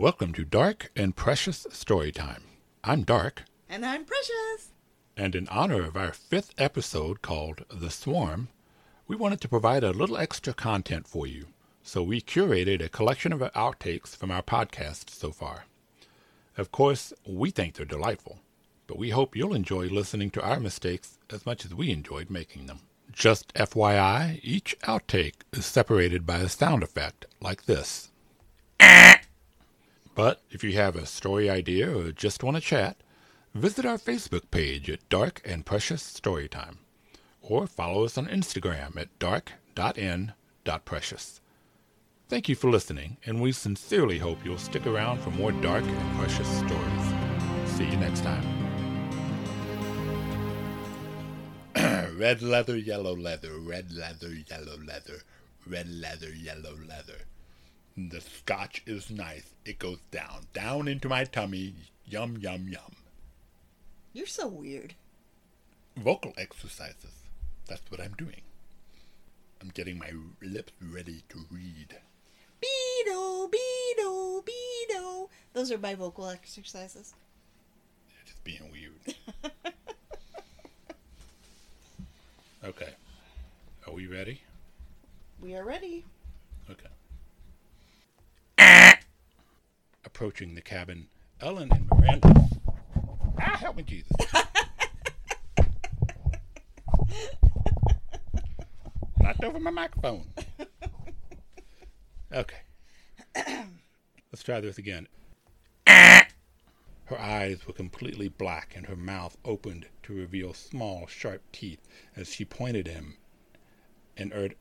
Welcome to Dark and Precious Storytime. I'm Dark, And I'm Precious. and in honor of our fifth episode called The Swarm, we wanted to provide a little extra content for you, so we curated a collection of outtakes from our podcast so far. Of course, we think they're delightful, but we hope you'll enjoy listening to our mistakes as much as we enjoyed making them. Just FYI, each outtake is separated by a sound effect like this. Eh. But if you have a story idea or just want to chat, visit our Facebook page at Dark and Precious Storytime, or follow us on Instagram at dark.n.precious. Thank you for listening, and we sincerely hope you'll stick around for more dark and precious stories. See you next time. red leather, yellow leather, red leather, yellow leather, red leather, yellow leather. The scotch is nice. It goes down, down into my tummy. Yum, yum, yum. You're so weird. Vocal exercises. That's what I'm doing. I'm getting my lips ready to read. Beedo, beedo, beedo. Those are my vocal exercises. You're just being weird. okay. Are we ready? We are ready. Okay. Approaching the cabin, Ellen and Miranda. Ah, help me, Jesus. Knocked over my microphone. Okay. Let's try this again. Her eyes were completely black and her mouth opened to reveal small, sharp teeth as she pointed him and urged.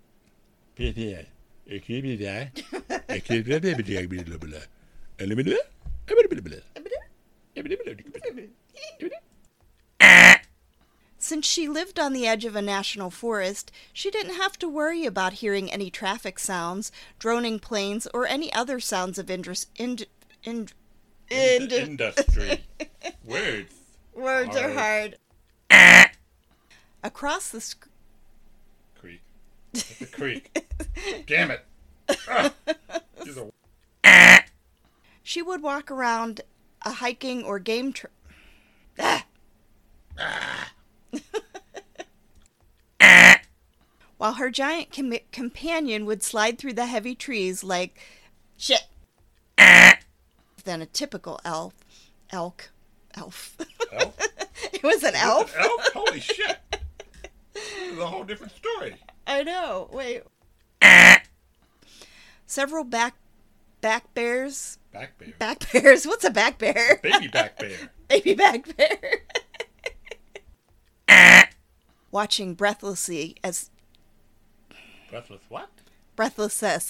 Since she lived on the edge of a national forest, she didn't have to worry about hearing any traffic sounds, droning planes, or any other sounds of interest. Ind- ind- ind- Industry. Words. words are hard. Across the sc- Creek. It's a creek. Damn it. Ah, she's a- she would walk around a hiking or game trip. Ah. While her giant com- companion would slide through the heavy trees like shit. than a typical elf. Elk. Elf. Elf? it was an elf? Elf? Holy shit. This is a whole different story. I know. Wait. Several back back bears. Back bear. Back bears. What's a back bear? Baby back bear. Baby back bear. Watching breathlessly as Breathless what? breathless Seth.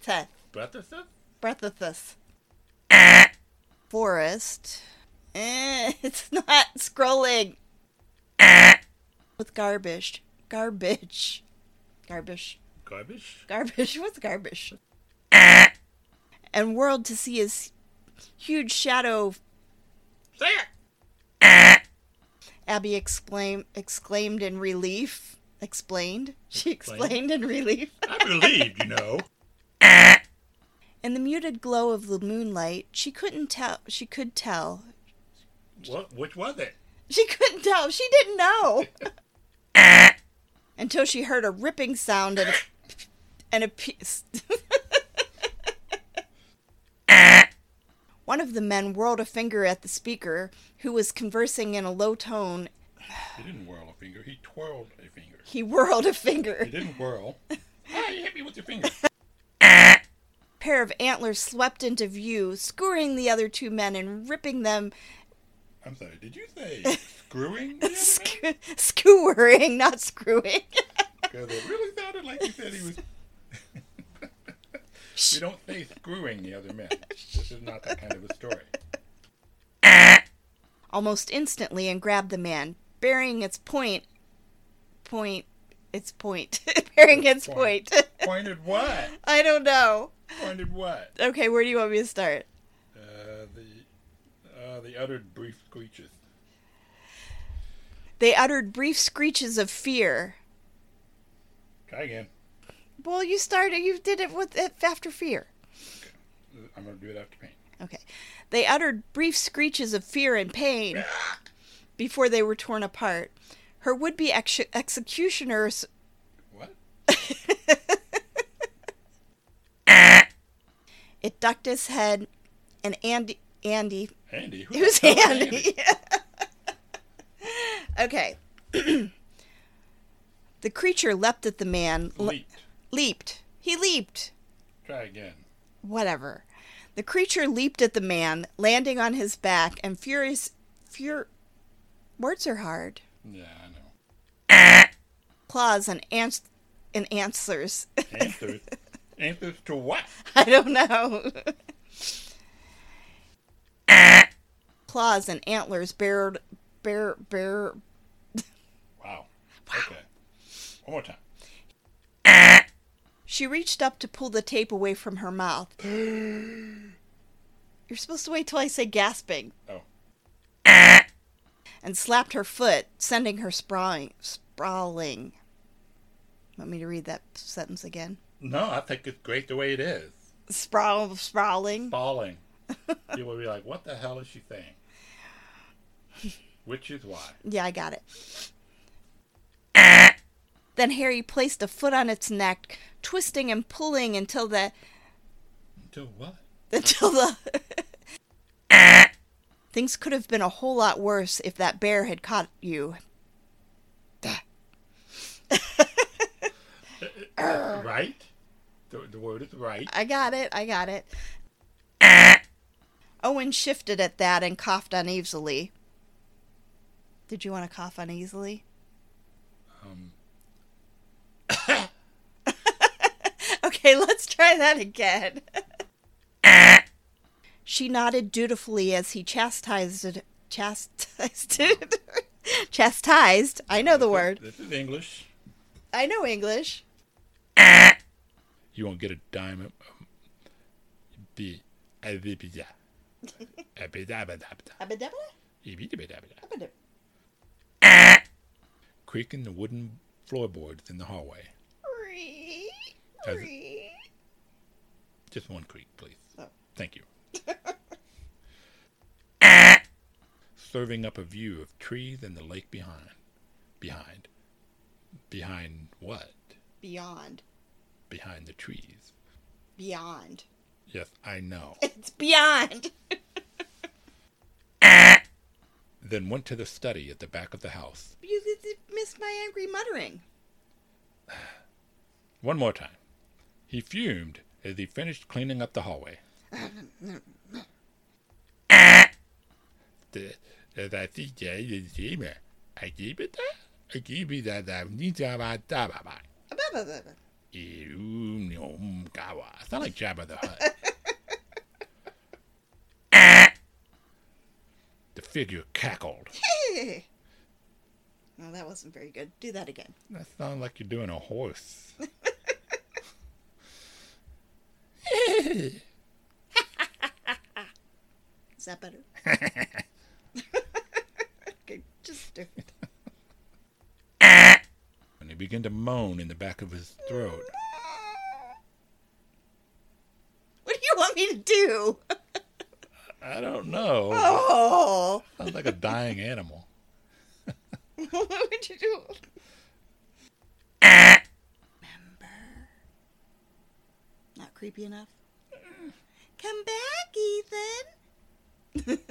Seth. Breathless? Breathless. Forest. Eh, it's not scrolling. With garbage. Garbage. Garbage. Garbage? Garbage. What's garbage? And whirled to see his huge shadow. Say it! Abby exclaim, exclaimed in relief. Explained. She Explained? explained in relief. I believe, you know. In the muted glow of the moonlight, she couldn't tell. She could tell. What? Which was it? She couldn't tell. She didn't know. Until she heard a ripping sound and a, and a piece. One of the men whirled a finger at the speaker, who was conversing in a low tone. He didn't whirl a finger. He twirled a finger. He whirled a finger. He didn't whirl. Ah, you hit me with your finger. pair of antlers swept into view, skewering the other two men and ripping them, I'm sorry. Did you say screwing? man? skewering, not screwing. Because it really sounded like you said he was. We don't say screwing the other men. This is not that kind of a story. Almost instantly and grabbed the man, burying its point. Point. Its point. bearing its Point. point. Pointed what? I don't know. Pointed what? Okay, where do you want me to start? Uh, the uh, the uttered brief screeches. They uttered brief screeches of fear. Try again. Well, you started. You did it with after fear. I'm gonna do it after pain. Okay. They uttered brief screeches of fear and pain before they were torn apart. Her would be ex- executioners. What? It ducked its head, and Andy. Andy. Andy. Who Who's hell's Andy? okay. the creature leapt at the man. le- Leaped. Leaped. He leaped. Try again. Whatever. The creature leaped at the man, landing on his back, and furious. Fur. Words are hard. Yeah, I know. Claws and ants. And answers. Answers. Answers to what? I don't know. Claws and antlers bared, bear, bear. Wow. Okay. One more time. She reached up to pull the tape away from her mouth. You're supposed to wait till I say gasping. Oh. And slapped her foot, sending her sprawling. Sprawling. Want me to read that sentence again? No, I think it's great the way it is. Sprawl, sprawling. Falling. you will be like, what the hell is she saying? Which is why. Yeah, I got it. Then Harry placed a foot on its neck, twisting and pulling until the Until what? until the things could have been a whole lot worse if that bear had caught you. right? The, the word is right. I got it. I got it. Owen shifted at that and coughed uneasily. Did you want to cough uneasily? Okay, let's try that again. she nodded dutifully as he chastised it. Chastised it. chastised. I know the word. This is English. I know English. You won't get a dime. of- um, Be. a bit- A bit- da- ba- da- ba- da. E- bit- da- ba- da- ba- da. Creaking the wooden floorboards in the hallway. As- Just one creak, please. Oh. Thank you. Serving up a view of trees and the lake behind. Behind. Behind what? Beyond. Behind the trees. Beyond. Yes, I know. It's beyond. then went to the study at the back of the house. You missed my angry muttering. One more time. He fumed as he finished cleaning up the hallway. The- the- I think I is I give it that. I give it that. I need to have a daba ba. Ew, no, mm, gawa. Sound like Jabba the Hutt. the figure cackled. Oh, that wasn't very good. Do that again. That sounds like you're doing a horse. Is that better? okay, just do it. And he began to moan in the back of his throat. What do you want me to do? I don't know. Oh, Sounds like a dying animal. what would you do? Remember. Not creepy enough? Come back, Ethan.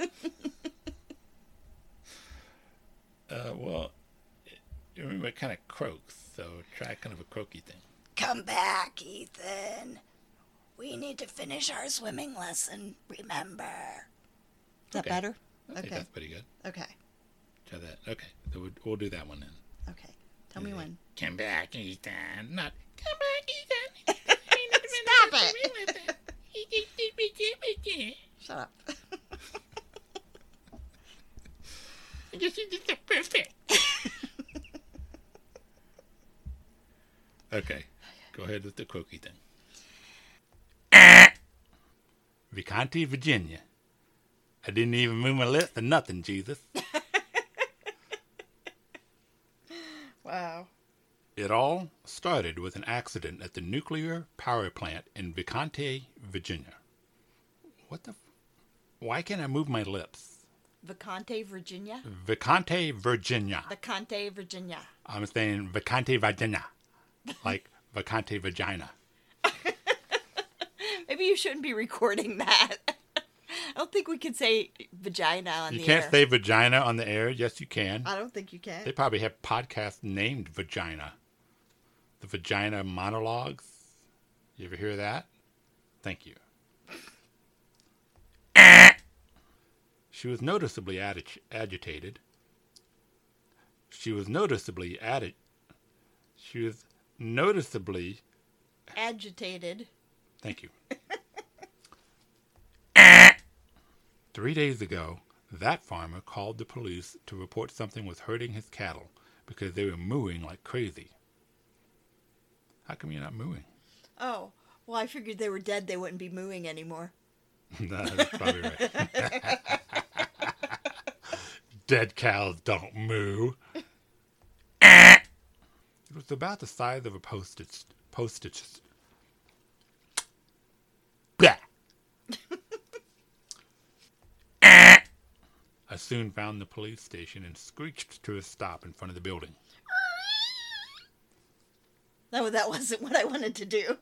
Uh, well, you remember it kind of croaks, so try kind of a croaky thing. Come back, Ethan. We need to finish our swimming lesson, remember. Is that Okay. better? I Okay. that's pretty good. Okay. Try that. Okay, so we'll, we'll do that one then. Okay. Tell me when. Come back, Ethan. Not come back, Ethan. Stop it. Shut up. Okay, go ahead with the croaky thing. Vicanti, Virginia. I didn't even move my lips or nothing, Jesus. Wow. It all started with an accident at the nuclear power plant in Vicante, Virginia. What the? F- Why can't I move my lips? Vacante, Virginia. Vicante, Virginia. Vacante, Virginia. I'm saying Vicante, Virginia. Like Vicante, vagina. Maybe you shouldn't be recording that. I don't think we could say vagina on You the can't say vagina on the air. Yes, you can. I don't think you can. They probably have podcasts named Vagina. The Vagina Monologues. You ever hear that? Thank you. she was noticeably agi- agitated. She was noticeably adi- She was noticeably. Agitated. Thank you. Three days ago, that farmer called the police to report something was hurting his cattle because they were mooing like crazy. How come you're not mooing? Oh, well, I figured they were dead. They wouldn't be mooing anymore. That's probably right. Dead cows don't moo. It was about the size of a postage postage. Blah. Eh. I soon found the police station and screeched to a stop in front of the building. No, that wasn't what I wanted to do.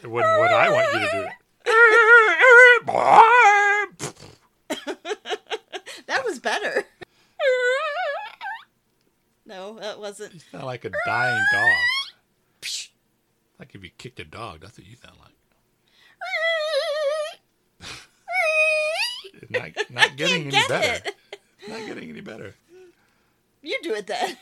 It wasn't what I want you to do. That was better. No, that wasn't. You sound like a dying dog. Like if you kicked a dog, that's what you sound like. Not, not getting any get better. it. Not getting any better. You do it then.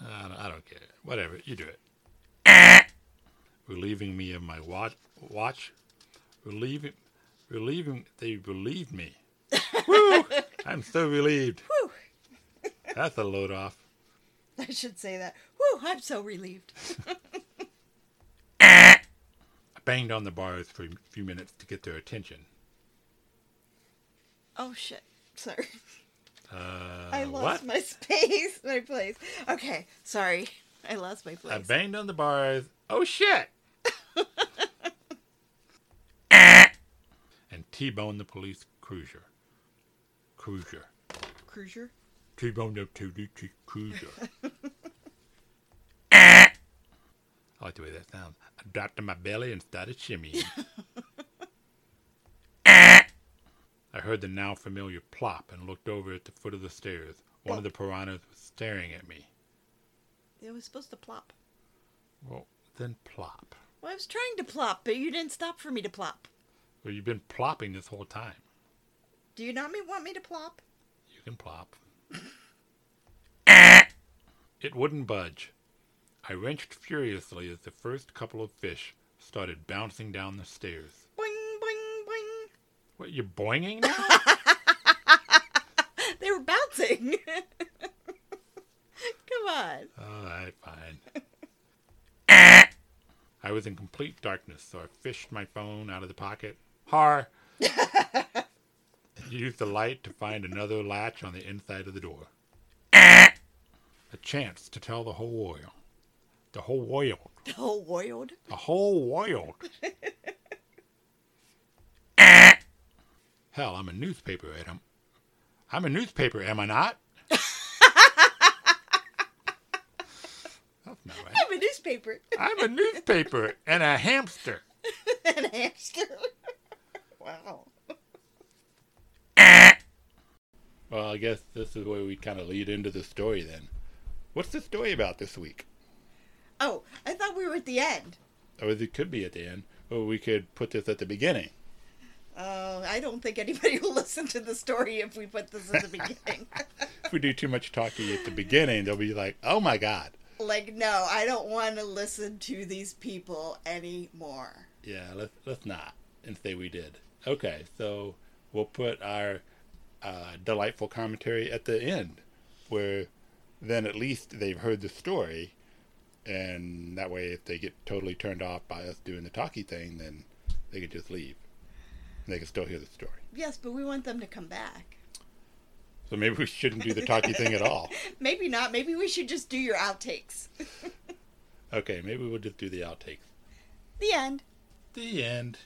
I don't, I don't care. Whatever, you do it. Relieving me of my watch. Watch. Relieving. Relieving. They relieved me. Woo! I'm so relieved. Whew. That's a load off. I should say that. Whew, I'm so relieved. I banged on the bars for a few minutes to get their attention. Oh shit. Sorry. Uh, I lost what? my space, my place. Okay, sorry. I lost my place. I banged on the bars. Oh shit! T-boned the police cruiser. Cruiser. Cruiser? T-boned to the T- cruiser. I like the way that sounds. I dropped on my belly and started shimmying. I heard the now familiar plop and looked over at the foot of the stairs. One of the piranhas was staring at me. It was supposed to plop. Well, then plop. Well, I was trying to plop, but you didn't stop for me to plop. Well, you've been plopping this whole time. Do you not me want me to plop? You can plop. it wouldn't budge. I wrenched furiously as the first couple of fish started bouncing down the stairs. Boing, boing, boing. What, you're boinging now? They were bouncing. Come on. All right, fine. I was in complete darkness, so I fished my phone out of the pocket. Har! and used the light to find another latch on the inside of the door. A chance to tell the whole world. The whole world. The whole world. The whole world. Hell, I'm a newspaper, Adam. I'm a newspaper, am I not? That's not right. I'm a newspaper I'm a newspaper and a hamster. and a hamster. Wow. Well, I guess this is where we kind of lead into the story then. What's the story about this week? Oh, I thought we were at the end. Or it could be at the end, or we could put this at the beginning. Oh, I don't think anybody will listen to the story if we put this at the beginning. If we do too much talking at the beginning, they'll be like, "Oh my god." like, no, I don't want to listen to these people anymore. Yeah, let's let's not and say we did. Okay, so we'll put our uh, delightful commentary at the end, where then at least they've heard the story, and that way, if they get totally turned off by us doing the talkie thing, then they can just leave. They can still hear the story. Yes, but we want them to come back. So maybe we shouldn't do the talkie thing at all. Maybe not. Maybe we should just do your outtakes. Okay, maybe we'll just do the outtakes. The end. The end.